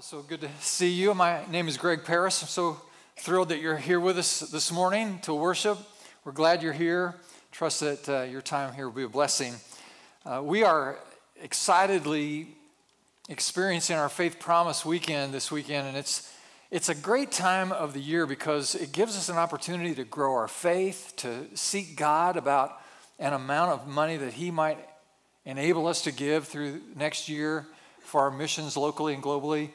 So good to see you. My name is Greg Paris. I'm so thrilled that you're here with us this morning to worship. We're glad you're here. Trust that uh, your time here will be a blessing. Uh, we are excitedly experiencing our Faith Promise weekend this weekend, and it's it's a great time of the year because it gives us an opportunity to grow our faith, to seek God about an amount of money that He might enable us to give through next year for our missions locally and globally.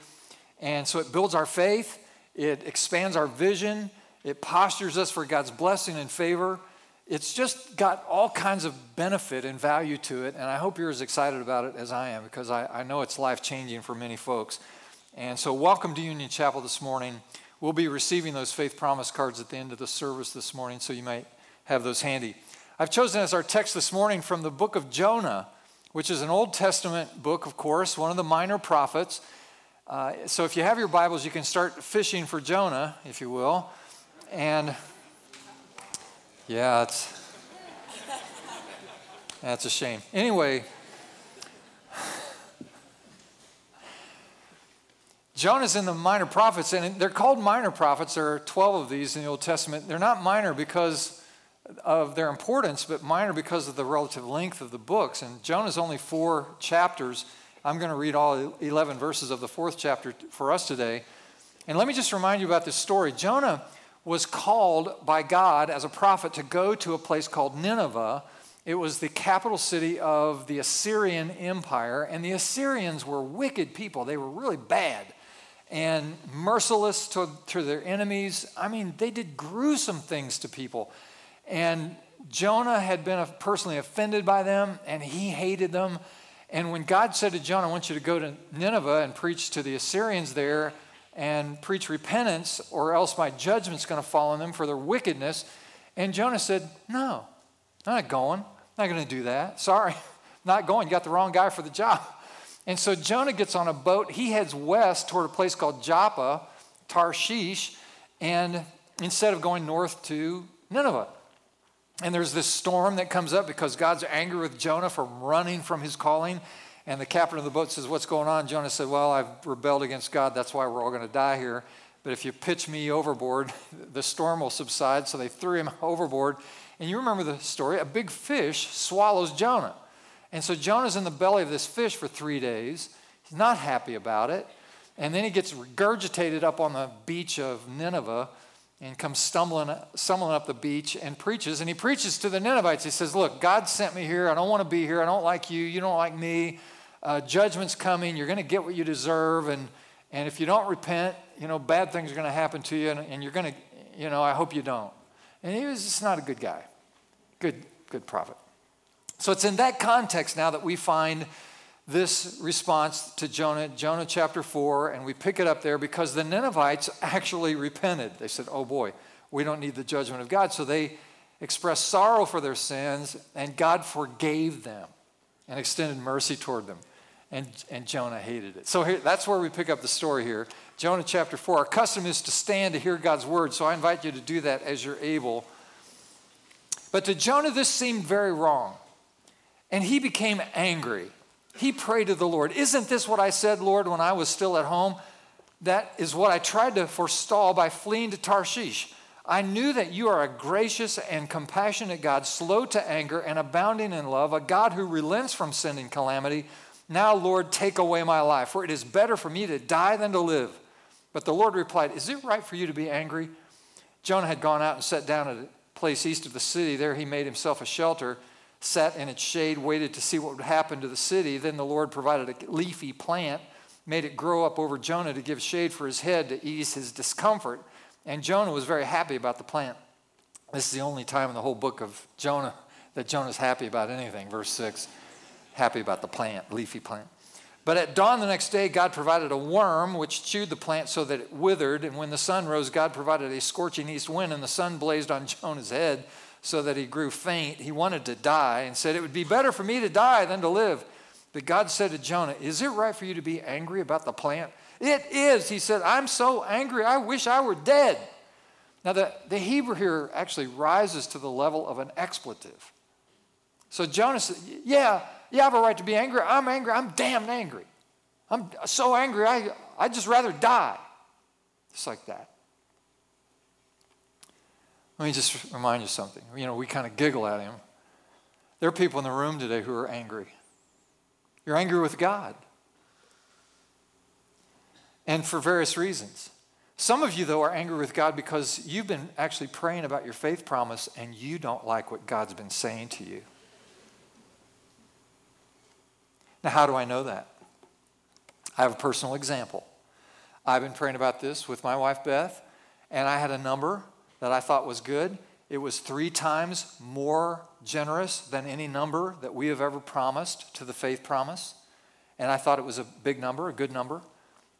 And so it builds our faith, it expands our vision, it postures us for God's blessing and favor. It's just got all kinds of benefit and value to it. And I hope you're as excited about it as I am because I, I know it's life changing for many folks. And so, welcome to Union Chapel this morning. We'll be receiving those faith promise cards at the end of the service this morning, so you might have those handy. I've chosen as our text this morning from the book of Jonah, which is an Old Testament book, of course, one of the minor prophets. Uh, so if you have your Bibles, you can start fishing for Jonah, if you will. And yeah, it's that's a shame. Anyway, Jonah's in the minor prophets, and they're called minor prophets. There are 12 of these in the Old Testament. They're not minor because of their importance, but minor because of the relative length of the books. And Jonah's only four chapters. I'm going to read all 11 verses of the fourth chapter for us today. And let me just remind you about this story. Jonah was called by God as a prophet to go to a place called Nineveh. It was the capital city of the Assyrian Empire, and the Assyrians were wicked people. They were really bad and merciless to, to their enemies. I mean, they did gruesome things to people. And Jonah had been personally offended by them, and he hated them. And when God said to Jonah, I want you to go to Nineveh and preach to the Assyrians there and preach repentance, or else my judgment's going to fall on them for their wickedness. And Jonah said, No, I'm not going. I'm not going to do that. Sorry, not going. You got the wrong guy for the job. And so Jonah gets on a boat. He heads west toward a place called Joppa, Tarshish, and instead of going north to Nineveh. And there's this storm that comes up because God's angry with Jonah for running from his calling. And the captain of the boat says, What's going on? Jonah said, Well, I've rebelled against God. That's why we're all going to die here. But if you pitch me overboard, the storm will subside. So they threw him overboard. And you remember the story a big fish swallows Jonah. And so Jonah's in the belly of this fish for three days. He's not happy about it. And then he gets regurgitated up on the beach of Nineveh and comes stumbling, stumbling up the beach and preaches. And he preaches to the Ninevites. He says, Look, God sent me here. I don't want to be here. I don't like you. You don't like me. Uh, judgment's coming. You're going to get what you deserve. And, and if you don't repent, you know, bad things are going to happen to you. And, and you're going to, you know, I hope you don't. And he was just not a good guy. Good, good prophet. So it's in that context now that we find this response to Jonah, Jonah chapter 4, and we pick it up there because the Ninevites actually repented. They said, Oh boy, we don't need the judgment of God. So they expressed sorrow for their sins, and God forgave them and extended mercy toward them. And, and Jonah hated it. So here, that's where we pick up the story here. Jonah chapter 4. Our custom is to stand to hear God's word, so I invite you to do that as you're able. But to Jonah, this seemed very wrong. And he became angry. He prayed to the Lord. Isn't this what I said, Lord, when I was still at home? That is what I tried to forestall by fleeing to Tarshish. I knew that you are a gracious and compassionate God, slow to anger and abounding in love, a God who relents from sending calamity. Now, Lord, take away my life, for it is better for me to die than to live. But the Lord replied, Is it right for you to be angry? Jonah had gone out and sat down at a place east of the city. There he made himself a shelter sat in its shade, waited to see what would happen to the city. Then the Lord provided a leafy plant, made it grow up over Jonah to give shade for his head to ease his discomfort. And Jonah was very happy about the plant. This is the only time in the whole book of Jonah that Jonah's happy about anything. Verse 6 happy about the plant, leafy plant. But at dawn the next day, God provided a worm which chewed the plant so that it withered. And when the sun rose, God provided a scorching east wind, and the sun blazed on Jonah's head so that he grew faint. He wanted to die and said, It would be better for me to die than to live. But God said to Jonah, Is it right for you to be angry about the plant? It is. He said, I'm so angry, I wish I were dead. Now, the, the Hebrew here actually rises to the level of an expletive. So Jonah said, Yeah, yeah, I have a right to be angry. I'm angry. I'm damn angry. I'm so angry, I, I'd just rather die. Just like that. Let me just remind you something. You know, we kind of giggle at him. There are people in the room today who are angry. You're angry with God. And for various reasons. Some of you, though, are angry with God because you've been actually praying about your faith promise and you don't like what God's been saying to you. Now, how do I know that? I have a personal example. I've been praying about this with my wife, Beth, and I had a number that I thought was good. It was three times more generous than any number that we have ever promised to the faith promise. And I thought it was a big number, a good number.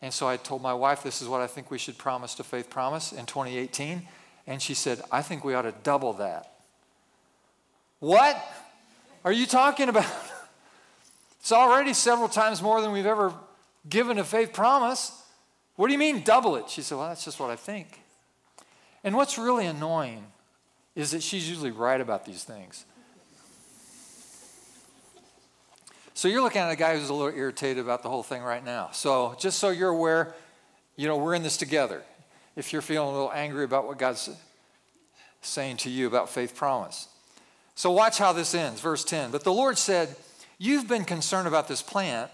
And so I told my wife, this is what I think we should promise to Faith Promise in 2018. And she said, I think we ought to double that. What are you talking about? It's already several times more than we've ever given a faith promise. What do you mean double it? She said, Well, that's just what I think. And what's really annoying is that she's usually right about these things. So you're looking at a guy who's a little irritated about the whole thing right now. So just so you're aware, you know, we're in this together. If you're feeling a little angry about what God's saying to you about faith promise. So watch how this ends. Verse 10. But the Lord said, You've been concerned about this plant,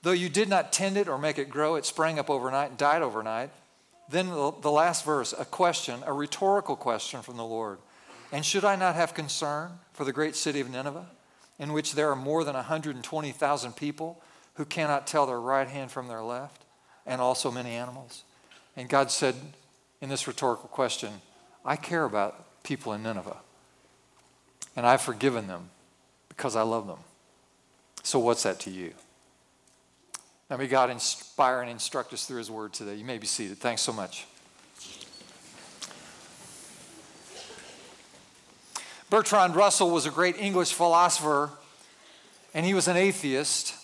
though you did not tend it or make it grow, it sprang up overnight and died overnight. Then the last verse, a question, a rhetorical question from the Lord. And should I not have concern for the great city of Nineveh? in which there are more than 120,000 people who cannot tell their right hand from their left, and also many animals. And God said in this rhetorical question, I care about people in Nineveh, and I've forgiven them because I love them. So, what's that to you? Now, may God inspire and instruct us through His word today. You may be seated. Thanks so much. Bertrand Russell was a great English philosopher, and he was an atheist.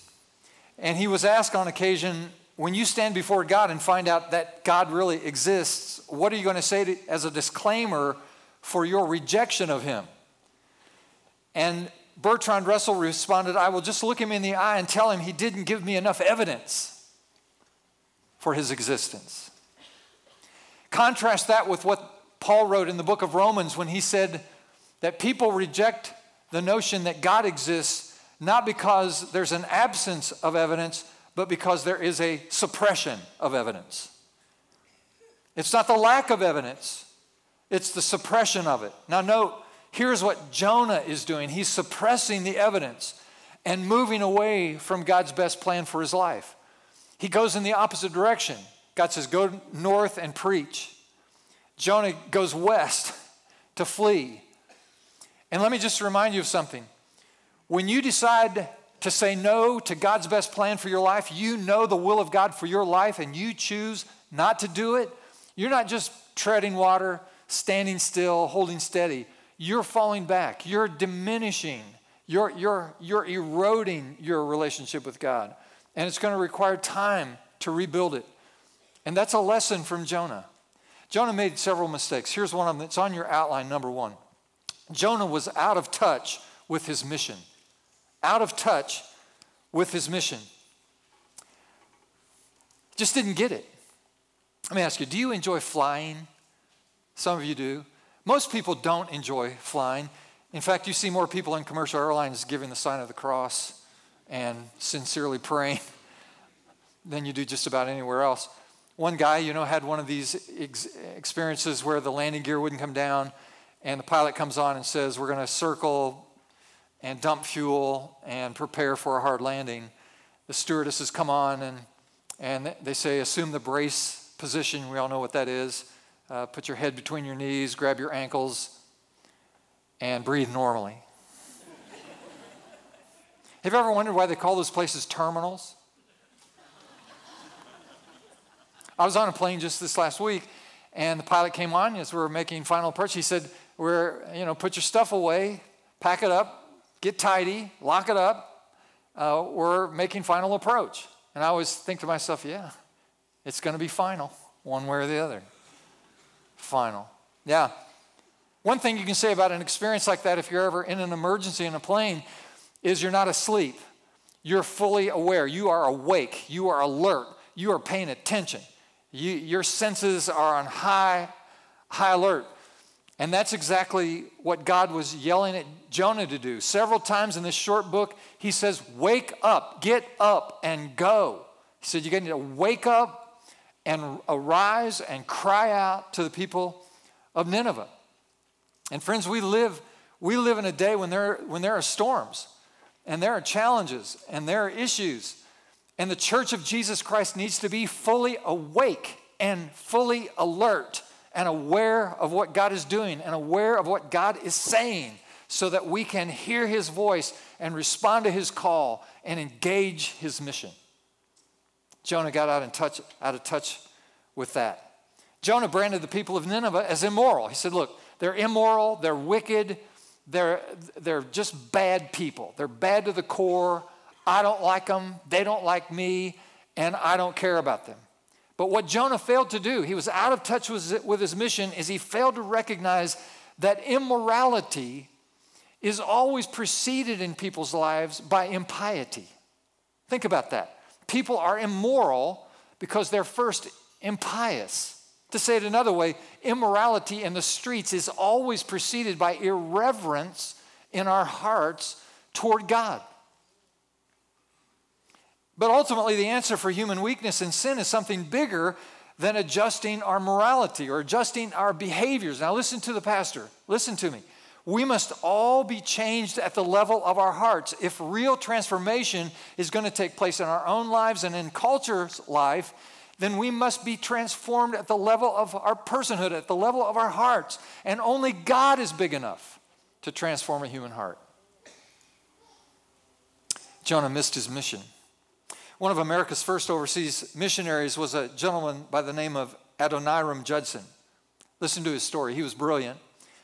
And he was asked on occasion, when you stand before God and find out that God really exists, what are you going to say to, as a disclaimer for your rejection of him? And Bertrand Russell responded, I will just look him in the eye and tell him he didn't give me enough evidence for his existence. Contrast that with what Paul wrote in the book of Romans when he said, that people reject the notion that God exists not because there's an absence of evidence, but because there is a suppression of evidence. It's not the lack of evidence, it's the suppression of it. Now, note, here's what Jonah is doing he's suppressing the evidence and moving away from God's best plan for his life. He goes in the opposite direction. God says, Go north and preach. Jonah goes west to flee. And let me just remind you of something. When you decide to say no to God's best plan for your life, you know the will of God for your life and you choose not to do it, you're not just treading water, standing still, holding steady. You're falling back. You're diminishing. You're, you're, you're eroding your relationship with God. And it's going to require time to rebuild it. And that's a lesson from Jonah. Jonah made several mistakes. Here's one of them. It's on your outline, number one. Jonah was out of touch with his mission. Out of touch with his mission. Just didn't get it. Let me ask you do you enjoy flying? Some of you do. Most people don't enjoy flying. In fact, you see more people in commercial airlines giving the sign of the cross and sincerely praying than you do just about anywhere else. One guy, you know, had one of these ex- experiences where the landing gear wouldn't come down and the pilot comes on and says, We're going to circle and dump fuel and prepare for a hard landing. The stewardesses come on and, and they say, Assume the brace position. We all know what that is. Uh, put your head between your knees, grab your ankles, and breathe normally. Have you ever wondered why they call those places terminals? I was on a plane just this last week, and the pilot came on as we were making final approach. He said, we're, you know, put your stuff away, pack it up, get tidy, lock it up. Uh, we're making final approach. And I always think to myself, yeah, it's going to be final, one way or the other. Final. Yeah. One thing you can say about an experience like that, if you're ever in an emergency in a plane, is you're not asleep. You're fully aware. You are awake. You are alert. You are paying attention. You, your senses are on high, high alert. And that's exactly what God was yelling at Jonah to do. Several times in this short book, he says, Wake up, get up, and go. He said, You need to wake up and arise and cry out to the people of Nineveh. And friends, we live, we live in a day when there, when there are storms and there are challenges and there are issues. And the church of Jesus Christ needs to be fully awake and fully alert and aware of what God is doing and aware of what God is saying so that we can hear his voice and respond to his call and engage his mission. Jonah got out, touch, out of touch with that. Jonah branded the people of Nineveh as immoral. He said, Look, they're immoral, they're wicked, they're, they're just bad people. They're bad to the core. I don't like them, they don't like me, and I don't care about them. But what Jonah failed to do, he was out of touch with, with his mission, is he failed to recognize that immorality is always preceded in people's lives by impiety. Think about that. People are immoral because they're first impious. To say it another way, immorality in the streets is always preceded by irreverence in our hearts toward God. But ultimately, the answer for human weakness and sin is something bigger than adjusting our morality or adjusting our behaviors. Now, listen to the pastor. Listen to me. We must all be changed at the level of our hearts. If real transformation is going to take place in our own lives and in culture's life, then we must be transformed at the level of our personhood, at the level of our hearts. And only God is big enough to transform a human heart. Jonah missed his mission. One of America's first overseas missionaries was a gentleman by the name of Adoniram Judson. Listen to his story. He was brilliant.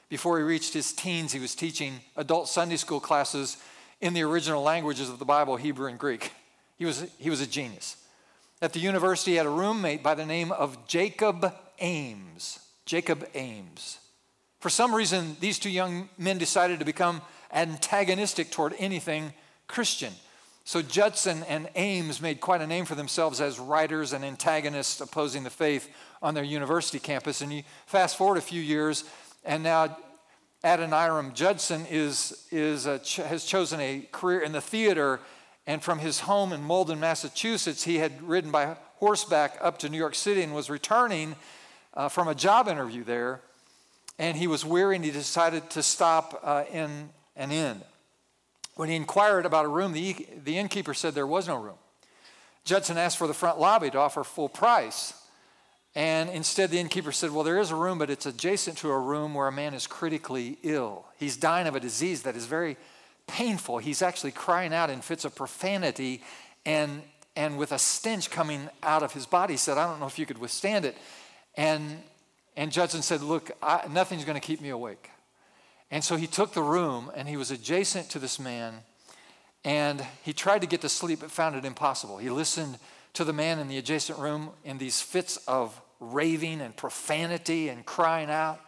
Before he reached his teens, he was teaching adult Sunday school classes in the original languages of the Bible, Hebrew and Greek. He was, he was a genius. At the university, he had a roommate by the name of Jacob Ames. Jacob Ames. For some reason, these two young men decided to become antagonistic toward anything Christian. So Judson and Ames made quite a name for themselves as writers and antagonists opposing the faith on their university campus. And you fast forward a few years, and now Adoniram Judson is, is a, has chosen a career in the theater and from his home in Malden, Massachusetts, he had ridden by horseback up to New York City and was returning uh, from a job interview there. And he was weary and he decided to stop uh, in an inn. When he inquired about a room, the, the innkeeper said there was no room. Judson asked for the front lobby to offer full price. And instead, the innkeeper said, Well, there is a room, but it's adjacent to a room where a man is critically ill. He's dying of a disease that is very painful. He's actually crying out in fits of profanity and, and with a stench coming out of his body. He said, I don't know if you could withstand it. And, and Judson said, Look, I, nothing's going to keep me awake. And so he took the room and he was adjacent to this man and he tried to get to sleep but found it impossible. He listened to the man in the adjacent room in these fits of raving and profanity and crying out.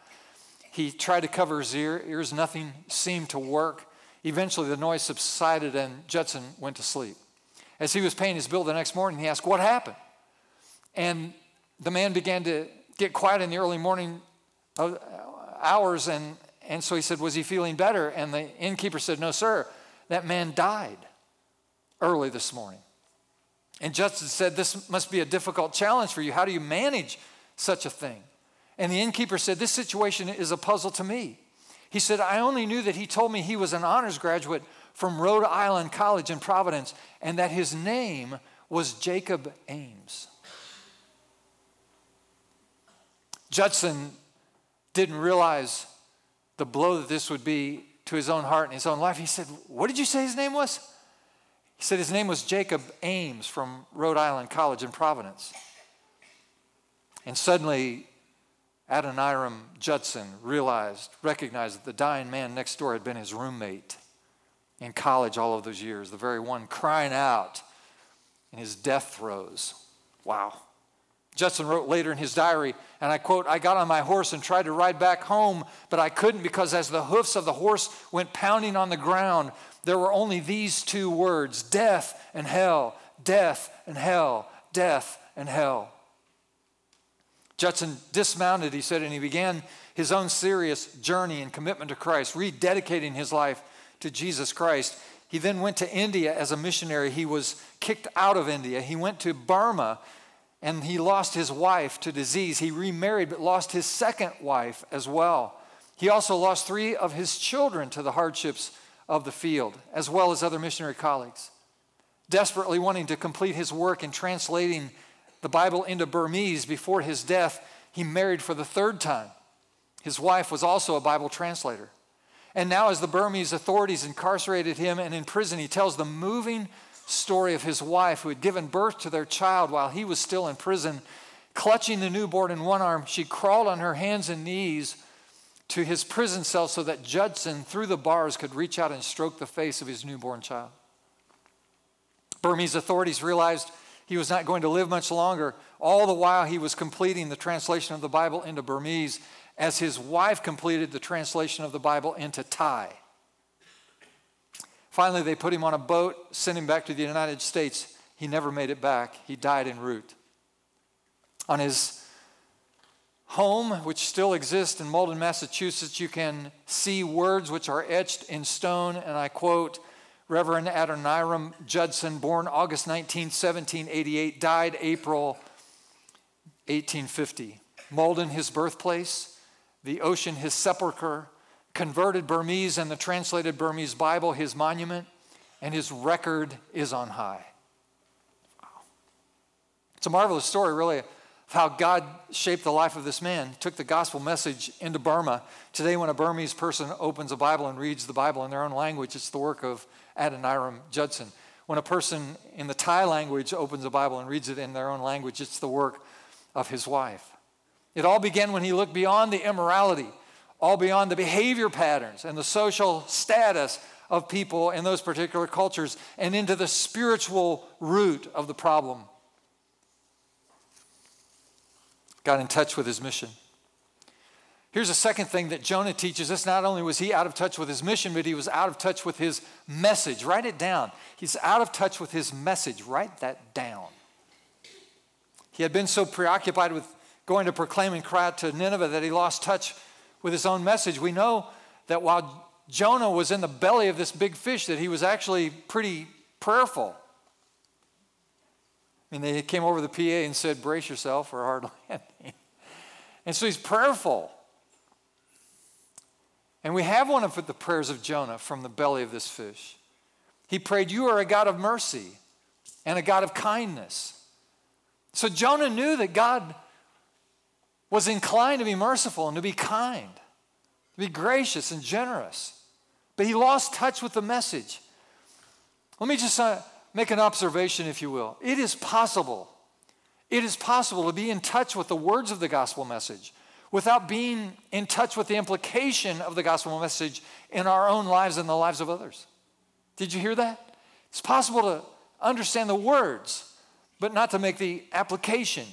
He tried to cover his ear, ears, nothing seemed to work. Eventually, the noise subsided and Judson went to sleep. As he was paying his bill the next morning, he asked, What happened? And the man began to get quiet in the early morning uh, hours, and, and so he said, Was he feeling better? And the innkeeper said, No, sir, that man died early this morning. And Judson said, This must be a difficult challenge for you. How do you manage such a thing? And the innkeeper said, This situation is a puzzle to me. He said, I only knew that he told me he was an honors graduate from Rhode Island College in Providence and that his name was Jacob Ames. Judson didn't realize the blow that this would be to his own heart and his own life. He said, What did you say his name was? He said his name was Jacob Ames from Rhode Island College in Providence. And suddenly, Adoniram Judson realized, recognized that the dying man next door had been his roommate in college all of those years, the very one crying out in his death throes. Wow. Judson wrote later in his diary, and I quote, I got on my horse and tried to ride back home, but I couldn't because as the hoofs of the horse went pounding on the ground, there were only these two words death and hell, death and hell, death and hell. Judson dismounted, he said, and he began his own serious journey and commitment to Christ, rededicating his life to Jesus Christ. He then went to India as a missionary. He was kicked out of India. He went to Burma and he lost his wife to disease. He remarried but lost his second wife as well. He also lost three of his children to the hardships of the field, as well as other missionary colleagues. Desperately wanting to complete his work in translating the Bible into Burmese before his death, he married for the third time. His wife was also a Bible translator. And now, as the Burmese authorities incarcerated him and in prison, he tells the moving story of his wife who had given birth to their child while he was still in prison. Clutching the newborn in one arm, she crawled on her hands and knees to his prison cell so that Judson, through the bars, could reach out and stroke the face of his newborn child. Burmese authorities realized he was not going to live much longer. All the while, he was completing the translation of the Bible into Burmese as his wife completed the translation of the Bible into Thai. Finally, they put him on a boat, sent him back to the United States. He never made it back. He died en route. On his home, which still exists in Malden, Massachusetts, you can see words which are etched in stone, and I quote Reverend Adoniram Judson, born August 19, 1788, died April 1850. Malden, his birthplace, the ocean, his sepulchre, converted Burmese and the translated Burmese Bible, his monument, and his record is on high. It's a marvelous story, really, how God shaped the life of this man, took the gospel message into Burma. Today, when a Burmese person opens a Bible and reads the Bible in their own language, it's the work of Adoniram Judson. When a person in the Thai language opens a Bible and reads it in their own language, it's the work of his wife. It all began when he looked beyond the immorality all beyond the behavior patterns and the social status of people in those particular cultures and into the spiritual root of the problem. Got in touch with his mission. Here's a second thing that Jonah teaches us. Not only was he out of touch with his mission, but he was out of touch with his message. Write it down. He's out of touch with his message. Write that down. He had been so preoccupied with going to proclaim and cry out to Nineveh that he lost touch with his own message. We know that while Jonah was in the belly of this big fish, that he was actually pretty prayerful. Mean, they came over the PA and said, Brace yourself for a hard landing. And so he's prayerful. And we have one of the prayers of Jonah from the belly of this fish. He prayed, You are a God of mercy and a God of kindness. So Jonah knew that God was inclined to be merciful and to be kind, to be gracious and generous. But he lost touch with the message. Let me just uh, make an observation, if you will. It is possible, it is possible to be in touch with the words of the gospel message without being in touch with the implication of the gospel message in our own lives and the lives of others. Did you hear that? It's possible to understand the words, but not to make the application.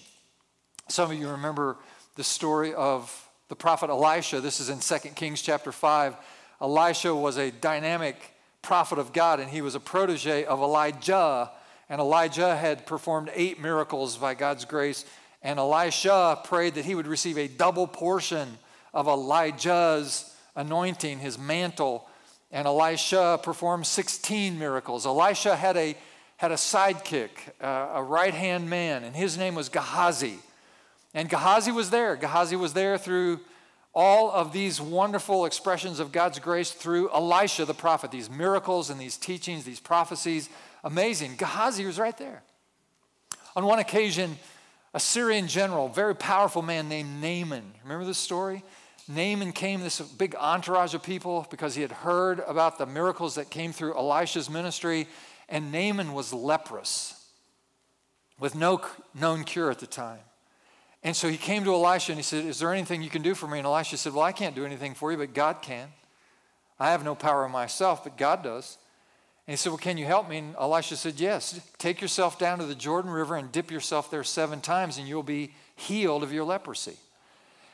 Some of you remember the story of the prophet Elisha. This is in 2 Kings chapter 5. Elisha was a dynamic prophet of God, and he was a protege of Elijah. And Elijah had performed eight miracles by God's grace. And Elisha prayed that he would receive a double portion of Elijah's anointing, his mantle. And Elisha performed 16 miracles. Elisha had a, had a sidekick, uh, a right hand man, and his name was Gehazi. And Gehazi was there. Gehazi was there through all of these wonderful expressions of God's grace through Elisha the prophet, these miracles and these teachings, these prophecies. Amazing. Gehazi was right there. On one occasion, a Syrian general, very powerful man named Naaman. Remember this story? Naaman came, this big entourage of people, because he had heard about the miracles that came through Elisha's ministry, and Naaman was leprous with no known cure at the time. And so he came to Elisha and he said, Is there anything you can do for me? And Elisha said, Well, I can't do anything for you, but God can. I have no power myself, but God does. And he said, Well, can you help me? And Elisha said, Yes. Take yourself down to the Jordan River and dip yourself there seven times, and you'll be healed of your leprosy.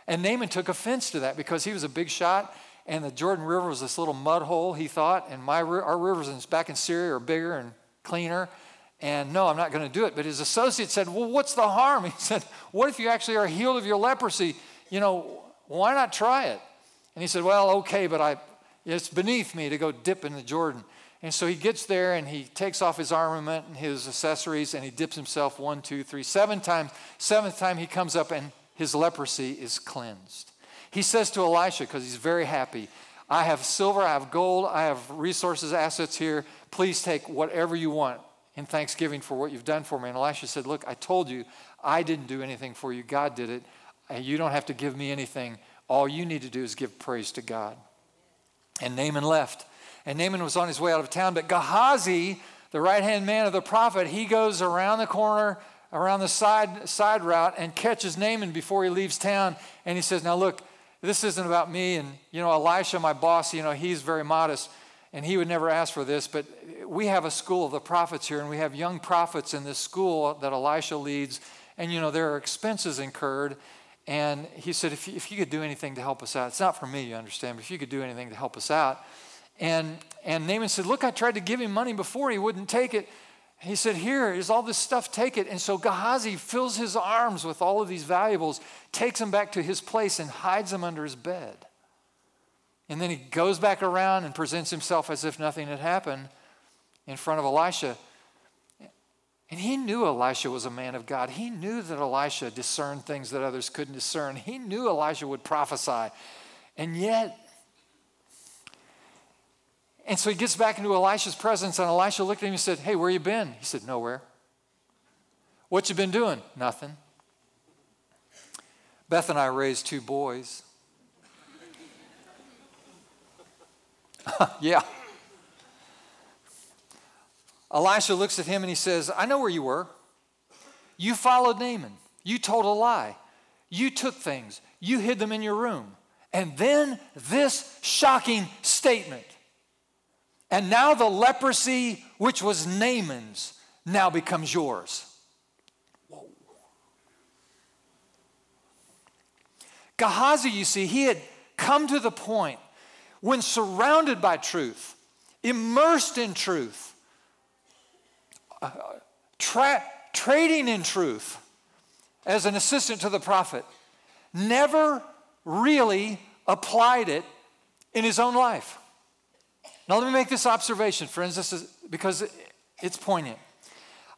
And Naaman took offense to that because he was a big shot, and the Jordan River was this little mud hole, he thought, and my, our rivers back in Syria are bigger and cleaner. And no, I'm not going to do it. But his associate said, Well, what's the harm? He said, What if you actually are healed of your leprosy? You know, why not try it? And he said, Well, okay, but I, it's beneath me to go dip in the Jordan. And so he gets there and he takes off his armament and his accessories and he dips himself one, two, three, seven times. Seventh time he comes up and his leprosy is cleansed. He says to Elisha, because he's very happy, I have silver, I have gold, I have resources, assets here. Please take whatever you want in thanksgiving for what you've done for me. And Elisha said, Look, I told you I didn't do anything for you, God did it. And you don't have to give me anything. All you need to do is give praise to God. And Naaman left. And Naaman was on his way out of town. But Gehazi, the right hand man of the prophet, he goes around the corner, around the side, side route, and catches Naaman before he leaves town. And he says, Now look, this isn't about me. And, you know, Elisha, my boss, you know, he's very modest and he would never ask for this, but we have a school of the prophets here, and we have young prophets in this school that Elisha leads. And, you know, there are expenses incurred. And he said, if you, if you could do anything to help us out, it's not for me, you understand, but if you could do anything to help us out. And, and Naaman said, Look, I tried to give him money before, he wouldn't take it. He said, Here is all this stuff, take it. And so Gehazi fills his arms with all of these valuables, takes them back to his place, and hides them under his bed. And then he goes back around and presents himself as if nothing had happened in front of Elisha. And he knew Elisha was a man of God. He knew that Elisha discerned things that others couldn't discern. He knew Elisha would prophesy. And yet, and so he gets back into Elisha's presence, and Elisha looked at him and said, Hey, where you been? He said, Nowhere. What you been doing? Nothing. Beth and I raised two boys. yeah. Elisha looks at him and he says, I know where you were. You followed Naaman. You told a lie. You took things. You hid them in your room. And then this shocking statement. And now the leprosy, which was Naaman's, now becomes yours. Gehazi, you see, he had come to the point when surrounded by truth, immersed in truth, uh, tra- trading in truth as an assistant to the prophet, never really applied it in his own life. Now, let me make this observation, friends, this is because it's poignant.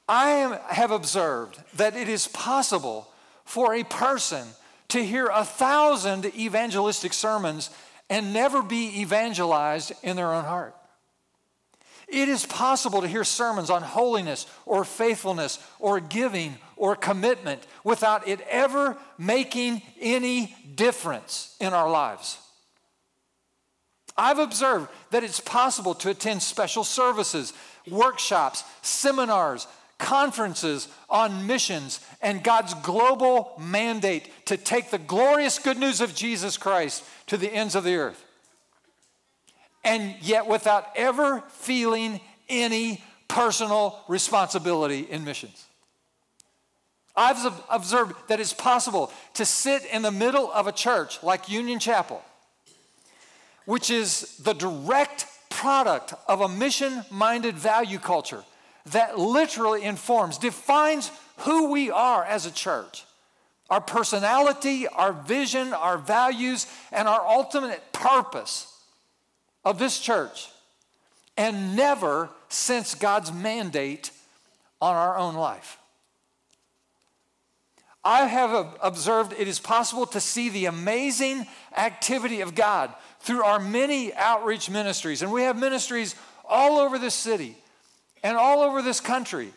I am, have observed that it is possible for a person to hear a thousand evangelistic sermons and never be evangelized in their own heart. It is possible to hear sermons on holiness or faithfulness or giving or commitment without it ever making any difference in our lives. I've observed that it's possible to attend special services, workshops, seminars, conferences on missions and God's global mandate to take the glorious good news of Jesus Christ to the ends of the earth. And yet, without ever feeling any personal responsibility in missions. I've observed that it's possible to sit in the middle of a church like Union Chapel, which is the direct product of a mission minded value culture that literally informs, defines who we are as a church. Our personality, our vision, our values, and our ultimate purpose of this church, and never since God's mandate on our own life. I have observed it is possible to see the amazing activity of God through our many outreach ministries. And we have ministries all over this city and all over this country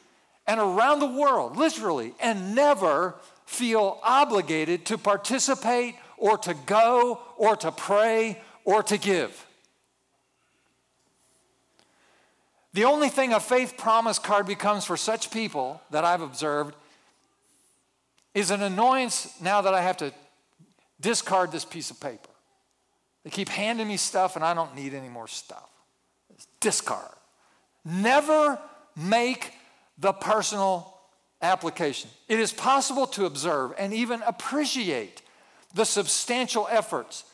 and around the world, literally, and never feel obligated to participate or to go or to pray or to give. The only thing a faith promise card becomes for such people that I've observed is an annoyance now that I have to discard this piece of paper. They keep handing me stuff and I don't need any more stuff. It's discard. Never make the personal application. It is possible to observe and even appreciate the substantial efforts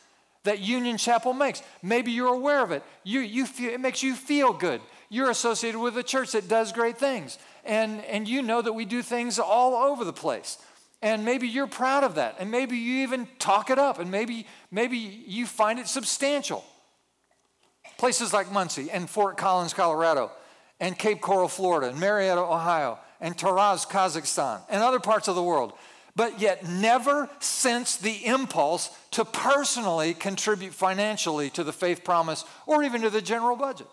that Union Chapel makes. Maybe you're aware of it. You, you feel, it makes you feel good. You're associated with a church that does great things. And, and you know that we do things all over the place. And maybe you're proud of that. And maybe you even talk it up. And maybe, maybe you find it substantial. Places like Muncie and Fort Collins, Colorado, and Cape Coral, Florida, and Marietta, Ohio, and Taraz, Kazakhstan, and other parts of the world but yet never sense the impulse to personally contribute financially to the faith promise or even to the general budget.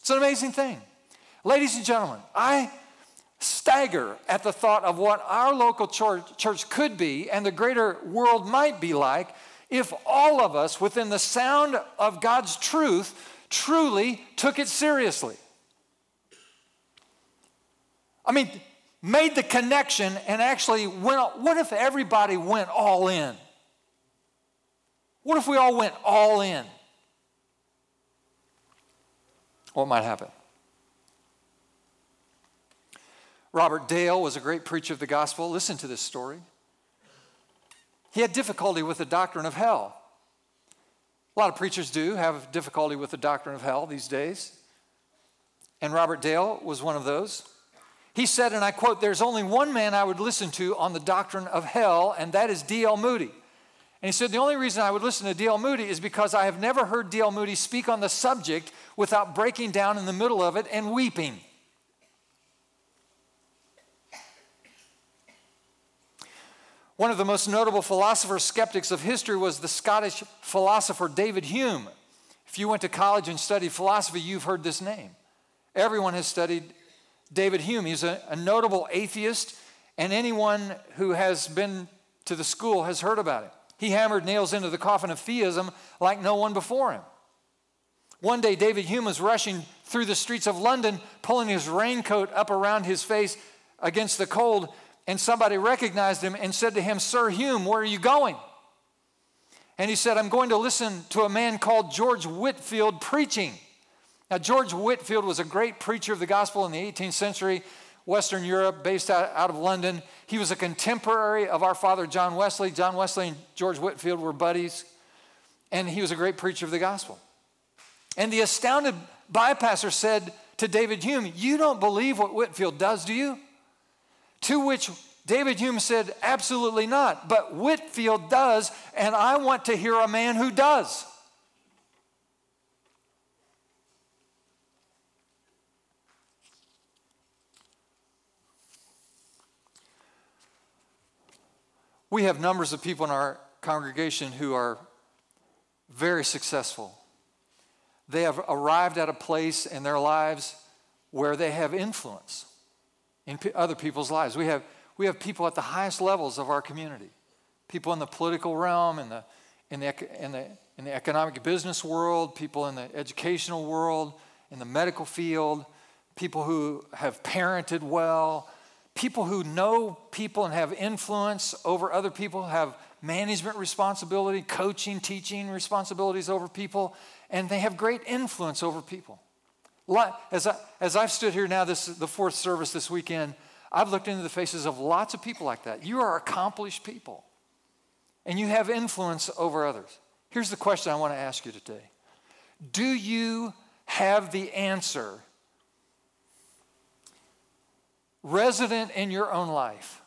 It's an amazing thing. Ladies and gentlemen, I stagger at the thought of what our local church, church could be and the greater world might be like if all of us, within the sound of God's truth, truly took it seriously. I mean, made the connection and actually went, what if everybody went all in? What if we all went all in? What might happen? Robert Dale was a great preacher of the gospel. Listen to this story. He had difficulty with the doctrine of hell. A lot of preachers do have difficulty with the doctrine of hell these days. And Robert Dale was one of those. He said, and I quote, There's only one man I would listen to on the doctrine of hell, and that is D.L. Moody. And he said, The only reason I would listen to D.L. Moody is because I have never heard D.L. Moody speak on the subject without breaking down in the middle of it and weeping. One of the most notable philosopher skeptics of history was the Scottish philosopher David Hume. If you went to college and studied philosophy, you've heard this name. Everyone has studied David Hume. He's a, a notable atheist, and anyone who has been to the school has heard about it. He hammered nails into the coffin of theism like no one before him. One day, David Hume was rushing through the streets of London, pulling his raincoat up around his face against the cold, and somebody recognized him and said to him, Sir Hume, where are you going? And he said, I'm going to listen to a man called George Whitefield preaching. Now, George Whitefield was a great preacher of the gospel in the 18th century, Western Europe, based out, of London. He was a contemporary of our father, John Wesley. John Wesley and George Whitefield were buddies, and he was a great preacher of the gospel. And the astounded bypasser said to David Hume, You don't believe what Whitefield does, do you? To which David Hume said, Absolutely not. But Whitefield does, and I want to hear a man who does. We have numbers of people in our congregation who are very successful. They have arrived at a place in their lives where they have influence in other people's lives. We have, we have people at the highest levels of our community people in the political realm, in the, in, the, in, the, in the economic business world, people in the educational world, in the medical field, people who have parented well, people who know people and have influence over other people have management responsibility, coaching, teaching responsibilities over people, and they have great influence over people. As, I, as I've stood here now, this the fourth service this weekend, I've looked into the faces of lots of people like that. You are accomplished people, and you have influence over others. Here's the question I want to ask you today Do you have the answer resident in your own life?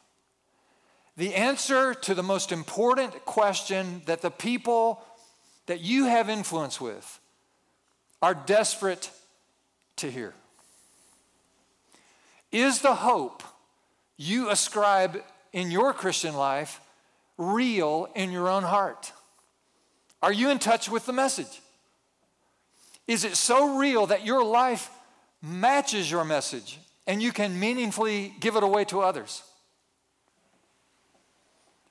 The answer to the most important question that the people that you have influence with are desperate to hear. Is the hope you ascribe in your Christian life real in your own heart? Are you in touch with the message? Is it so real that your life matches your message and you can meaningfully give it away to others.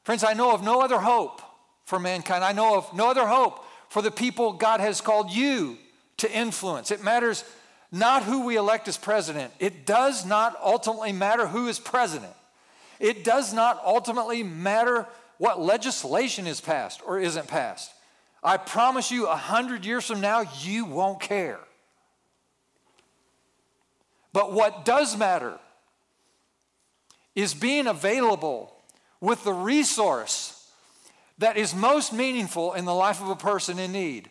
Friends, I know of no other hope for mankind. I know of no other hope for the people God has called you to influence. It matters not who we elect as president, it does not ultimately matter who is president. It does not ultimately matter what legislation is passed or isn't passed. I promise you, a hundred years from now, you won't care. But what does matter is being available with the resource that is most meaningful in the life of a person in need,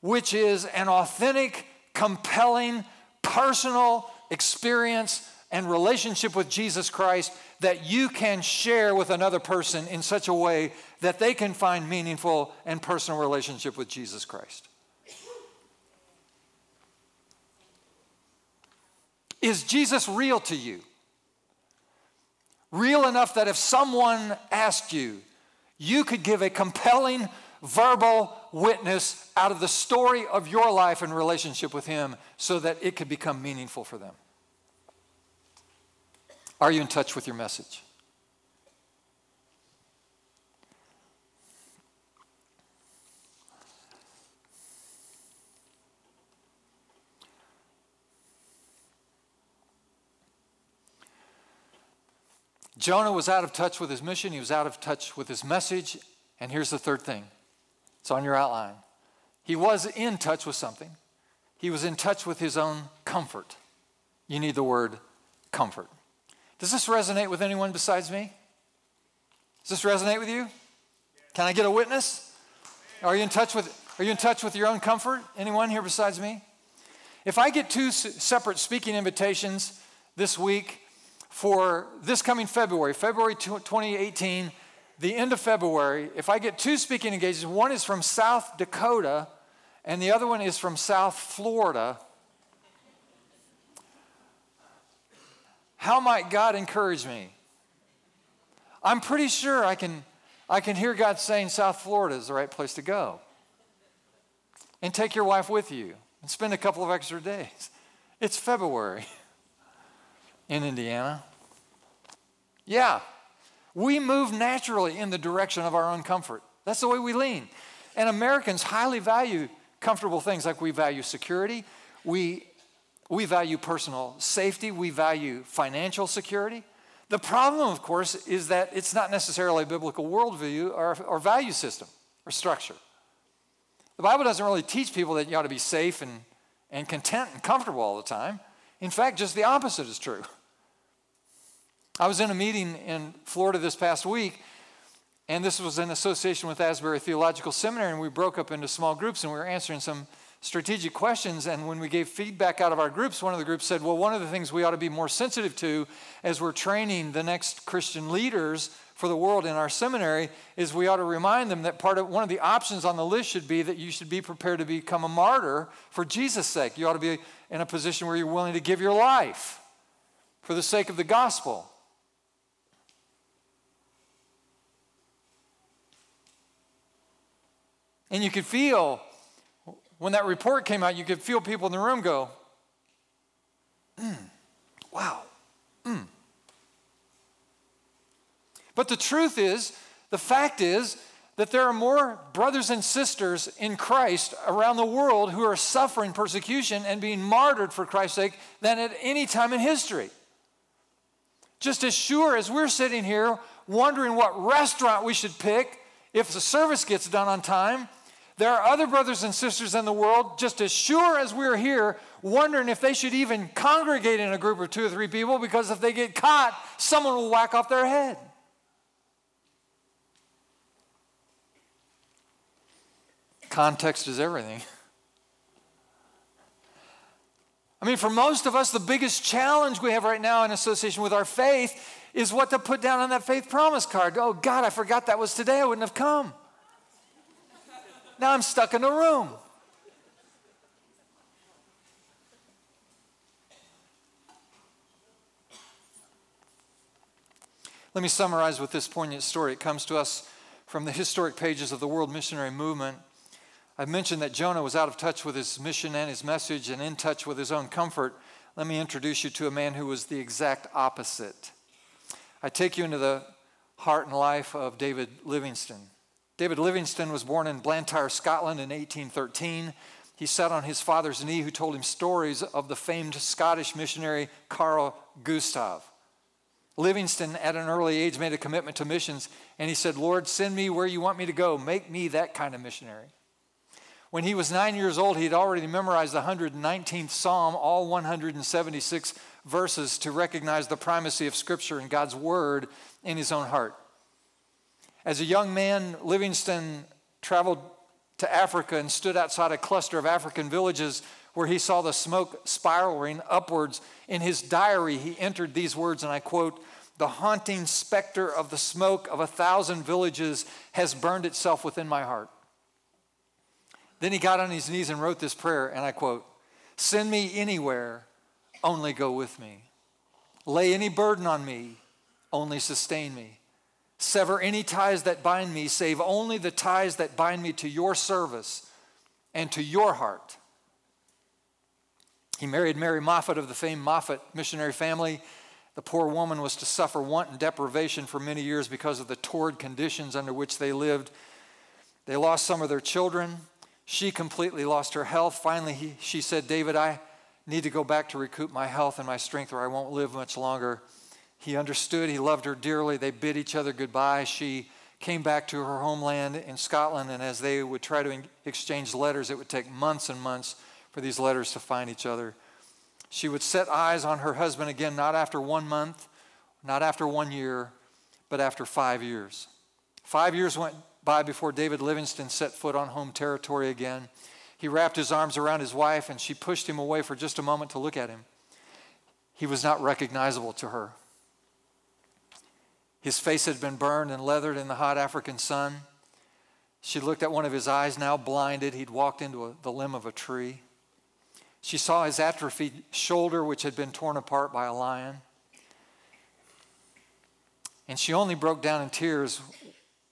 which is an authentic, compelling, personal experience and relationship with Jesus Christ that you can share with another person in such a way that they can find meaningful and personal relationship with Jesus Christ. Is Jesus real to you? Real enough that if someone asked you, you could give a compelling verbal witness out of the story of your life and relationship with Him so that it could become meaningful for them. Are you in touch with your message? Jonah was out of touch with his mission, he was out of touch with his message. And here's the third thing it's on your outline. He was in touch with something, he was in touch with his own comfort. You need the word comfort. Does this resonate with anyone besides me? Does this resonate with you? Can I get a witness? Are you in touch with are you in touch with your own comfort? Anyone here besides me? If I get two separate speaking invitations this week, for this coming February, February 2018, the end of February, if I get two speaking engagements, one is from South Dakota and the other one is from South Florida, how might God encourage me? I'm pretty sure I can, I can hear God saying South Florida is the right place to go. And take your wife with you and spend a couple of extra days. It's February. in Indiana? Yeah, we move naturally in the direction of our own comfort. That's the way we lean. And Americans highly value comfortable things like we value security, we, we value personal safety, we value financial security. The problem, of course, is that it's not necessarily a biblical worldview or, or value system or structure. The Bible doesn't really teach people that you ought to be safe and, and content and comfortable all the time. In fact, just the opposite is true. I was in a meeting in Florida this past week, and this was in association with Asbury Theological Seminary, and we broke up into small groups and we were answering some strategic questions. And when we gave feedback out of our groups, one of the groups said, Well, one of the things we ought to be more sensitive to as we're training the next Christian leaders for the world in our seminary is we ought to remind them that part of one of the options on the list should be that you should be prepared to become a martyr for Jesus' sake. You ought to be in a position where you're willing to give your life for the sake of the gospel. And you could feel, when that report came out, you could feel people in the room go, mm, wow, mm. But the truth is, the fact is, that there are more brothers and sisters in Christ around the world who are suffering persecution and being martyred for Christ's sake than at any time in history. Just as sure as we're sitting here wondering what restaurant we should pick if the service gets done on time, there are other brothers and sisters in the world, just as sure as we're here, wondering if they should even congregate in a group of two or three people because if they get caught, someone will whack off their head. Context is everything. I mean, for most of us, the biggest challenge we have right now in association with our faith is what to put down on that faith promise card. Oh, God, I forgot that was today. I wouldn't have come. Now I'm stuck in a room. Let me summarize with this poignant story. It comes to us from the historic pages of the World Missionary Movement. I mentioned that Jonah was out of touch with his mission and his message and in touch with his own comfort. Let me introduce you to a man who was the exact opposite. I take you into the heart and life of David Livingstone. David Livingstone was born in Blantyre, Scotland in 1813. He sat on his father's knee, who told him stories of the famed Scottish missionary Karl Gützlaff. Livingstone, at an early age, made a commitment to missions, and he said, Lord, send me where you want me to go. Make me that kind of missionary. When he was nine years old, he had already memorized the 119th Psalm, all 176 verses, to recognize the primacy of Scripture and God's Word in his own heart. As a young man, Livingstone traveled to Africa and stood outside a cluster of African villages where he saw the smoke spiraling upwards. In his diary, he entered these words, and I quote, The haunting specter of the smoke of a thousand villages has burned itself within my heart. Then he got on his knees and wrote this prayer, and I quote, Send me anywhere, only go with me. Lay any burden on me, only sustain me. Sever any ties that bind me, save only the ties that bind me to your service and to your heart. He married Mary Moffat of the famed Moffat missionary family. The poor woman was to suffer want and deprivation for many years because of the torrid conditions under which they lived. They lost some of their children. She completely lost her health. Finally, he, she said, David, I need to go back to recoup my health and my strength, or I won't live much longer. He understood, he loved her dearly. They bid each other goodbye. She came back to her homeland in Scotland, and as they would try to exchange letters, it would take months and months for these letters to find each other. She would set eyes on her husband again, not after one month, not after one year, but after five years. Five years went by before David Livingstone set foot on home territory again. He wrapped his arms around his wife, and she pushed him away for just a moment to look at him. He was not recognizable to her. His face had been burned and leathered in the hot African sun. She looked at one of his eyes, now blinded. He'd walked into a, the limb of a tree. She saw his atrophied shoulder, which had been torn apart by a lion. And she only broke down in tears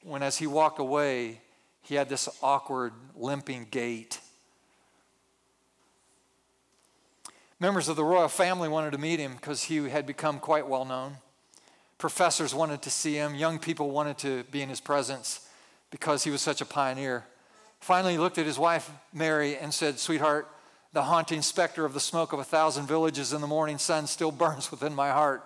when, as he walked away, he had this awkward, limping gait. Members of the royal family wanted to meet him because he had become quite well known. Professors wanted to see him. Young people wanted to be in his presence because he was such a pioneer. Finally, he looked at his wife, Mary, and said, Sweetheart, the haunting specter of the smoke of a thousand villages in the morning sun still burns within my heart.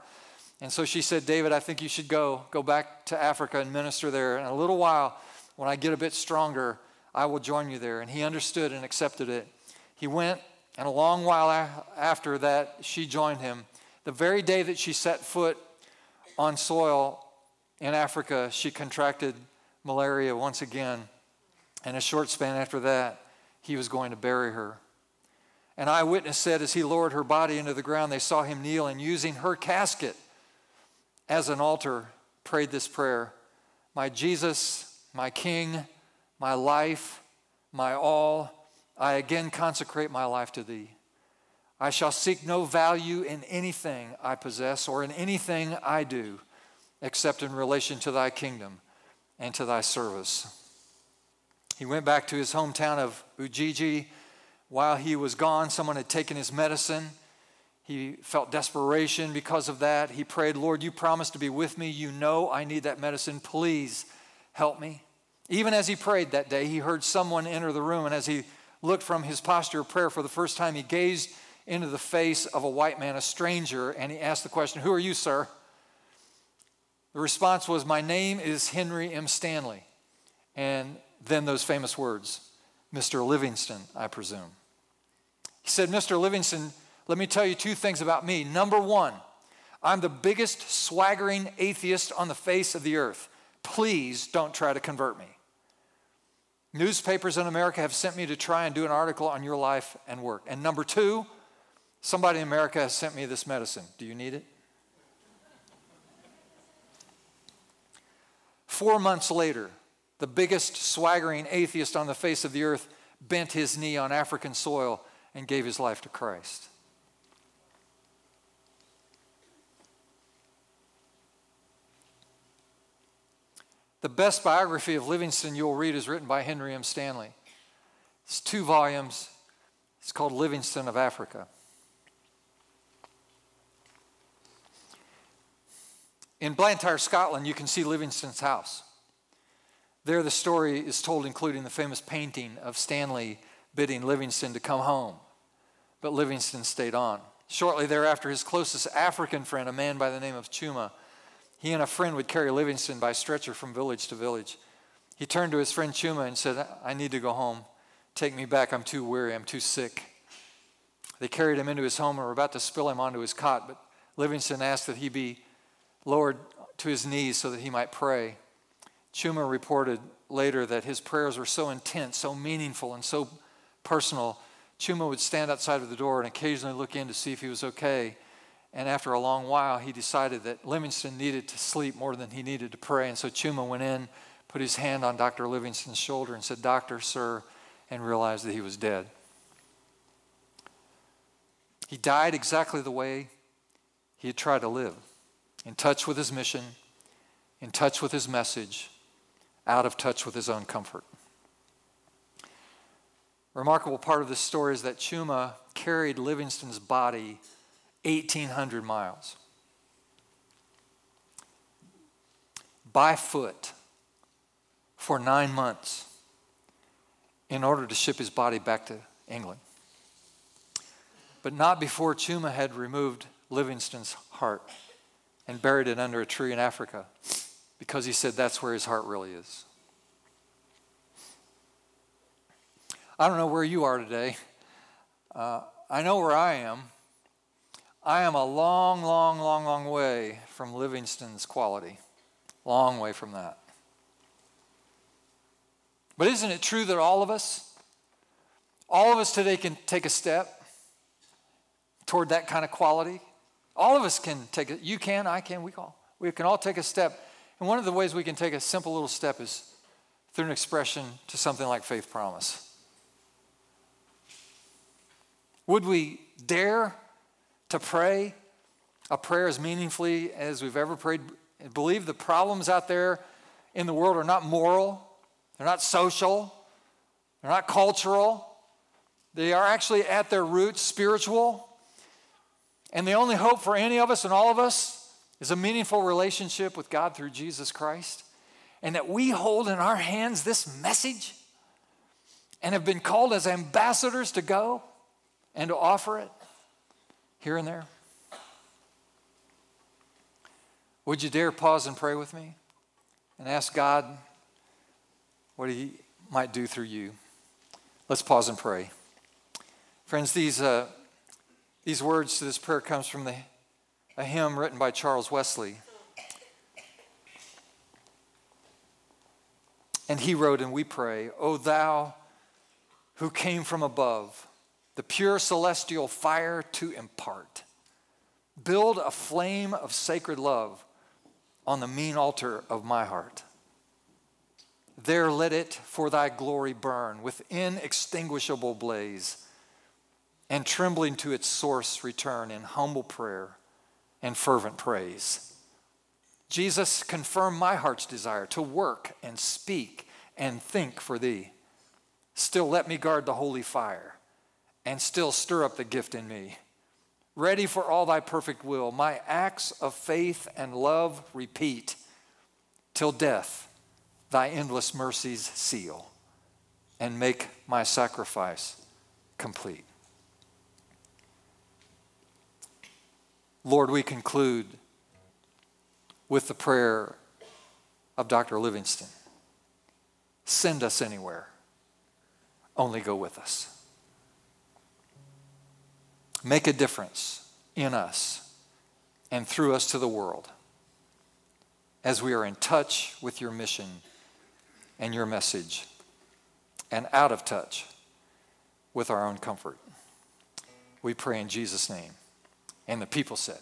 And so she said, David, I think you should go. Go back to Africa and minister there. In a little while, when I get a bit stronger, I will join you there. And he understood and accepted it. He went, and a long while after that, she joined him. The very day that she set foot on soil in Africa, she contracted malaria once again. And a short span after that, he was going to bury her. An eyewitness said as he lowered her body into the ground, they saw him kneel and using her casket as an altar, prayed this prayer My Jesus, my King, my life, my all, I again consecrate my life to thee. I shall seek no value in anything I possess or in anything I do, except in relation to thy kingdom and to thy service. He went back to his hometown of Ujiji. While he was gone, someone had taken his medicine. He felt desperation because of that. He prayed, Lord, you promised to be with me. You know I need that medicine. Please help me. Even as he prayed that day, he heard someone enter the room, and as he looked from his posture of prayer for the first time, he gazed into the face of a white man, a stranger, and he asked the question, Who are you, sir? The response was, My name is Henry M. Stanley. And then those famous words, Mr. Livingstone, I presume. He said, Mr. Livingstone, let me tell you two things about me. Number one, I'm the biggest swaggering atheist on the face of the earth. Please don't try to convert me. Newspapers in America have sent me to try and do an article on your life and work. And number two, Somebody in America has sent me this medicine. Do you need it? Four months later, the biggest swaggering atheist on the face of the earth bent his knee on African soil and gave his life to Christ. The best biography of Livingstone you'll read is written by Henry M. Stanley. It's two volumes. It's called Livingstone of Africa. In Blantyre, Scotland, you can see Livingstone's house. There, the story is told, including the famous painting of Stanley bidding Livingstone to come home. But Livingstone stayed on. Shortly thereafter, his closest African friend, a man by the name of Chuma, he and a friend would carry Livingstone by stretcher from village to village. He turned to his friend Chuma and said, I need to go home. Take me back. I'm too weary. I'm too sick. They carried him into his home and were about to spill him onto his cot, but Livingstone asked that he be lowered to his knees so that he might pray. Chuma reported later that his prayers were so intense, so meaningful, and so personal. Chuma would stand outside of the door and occasionally look in to see if he was okay. And after a long while, he decided that Livingstone needed to sleep more than he needed to pray. And so Chuma went in, put his hand on Dr. Livingstone's shoulder, and said, Doctor, sir, and realized that he was dead. He died exactly the way he had tried to live in touch with his mission, in touch with his message, out of touch with his own comfort. Remarkable part of this story is that Chuma carried Livingstone's body 1,800 miles by foot for nine months in order to ship his body back to England. But not before Chuma had removed Livingstone's heart and buried it under a tree in Africa because he said that's where his heart really is. I don't know where you are today. Uh, I know where I am. I am a long, long, long, long way from Livingstone's quality. Long way from that. But isn't it true that all of us, all of us today can take a step toward that kind of quality? All of us can take it. You can, I can, we all. We can all take a step. And one of the ways we can take a simple little step is through an expression to something like faith promise. Would we dare to pray a prayer as meaningfully as we've ever prayed. Believe the problems out there in the world are not moral, they're not social, they're not cultural. They are actually at their roots spiritual. And the only hope for any of us and all of us is a meaningful relationship with God through Jesus Christ. And that we hold in our hands this message and have been called as ambassadors to go and to offer it here and there? Would you dare pause and pray with me and ask God what He might do through you? Let's pause and pray. Friends, these, uh, these words to this prayer comes from the, a hymn written by Charles Wesley. And he wrote, and we pray, O thou who came from above, the pure celestial fire to impart. Build a flame of sacred love on the mean altar of my heart. There let it for thy glory burn with inextinguishable blaze, and trembling to its source return in humble prayer and fervent praise. Jesus, confirm my heart's desire to work and speak and think for thee. Still let me guard the holy fire and still stir up the gift in me. Ready for all thy perfect will, my acts of faith and love repeat till death thy endless mercies seal and make my sacrifice complete. Lord, we conclude with the prayer of Dr. Livingstone Send us anywhere, only go with us make a difference in us and through us to the world as we are in touch with your mission and your message and out of touch with our own comfort. We pray in Jesus' name. And the people said,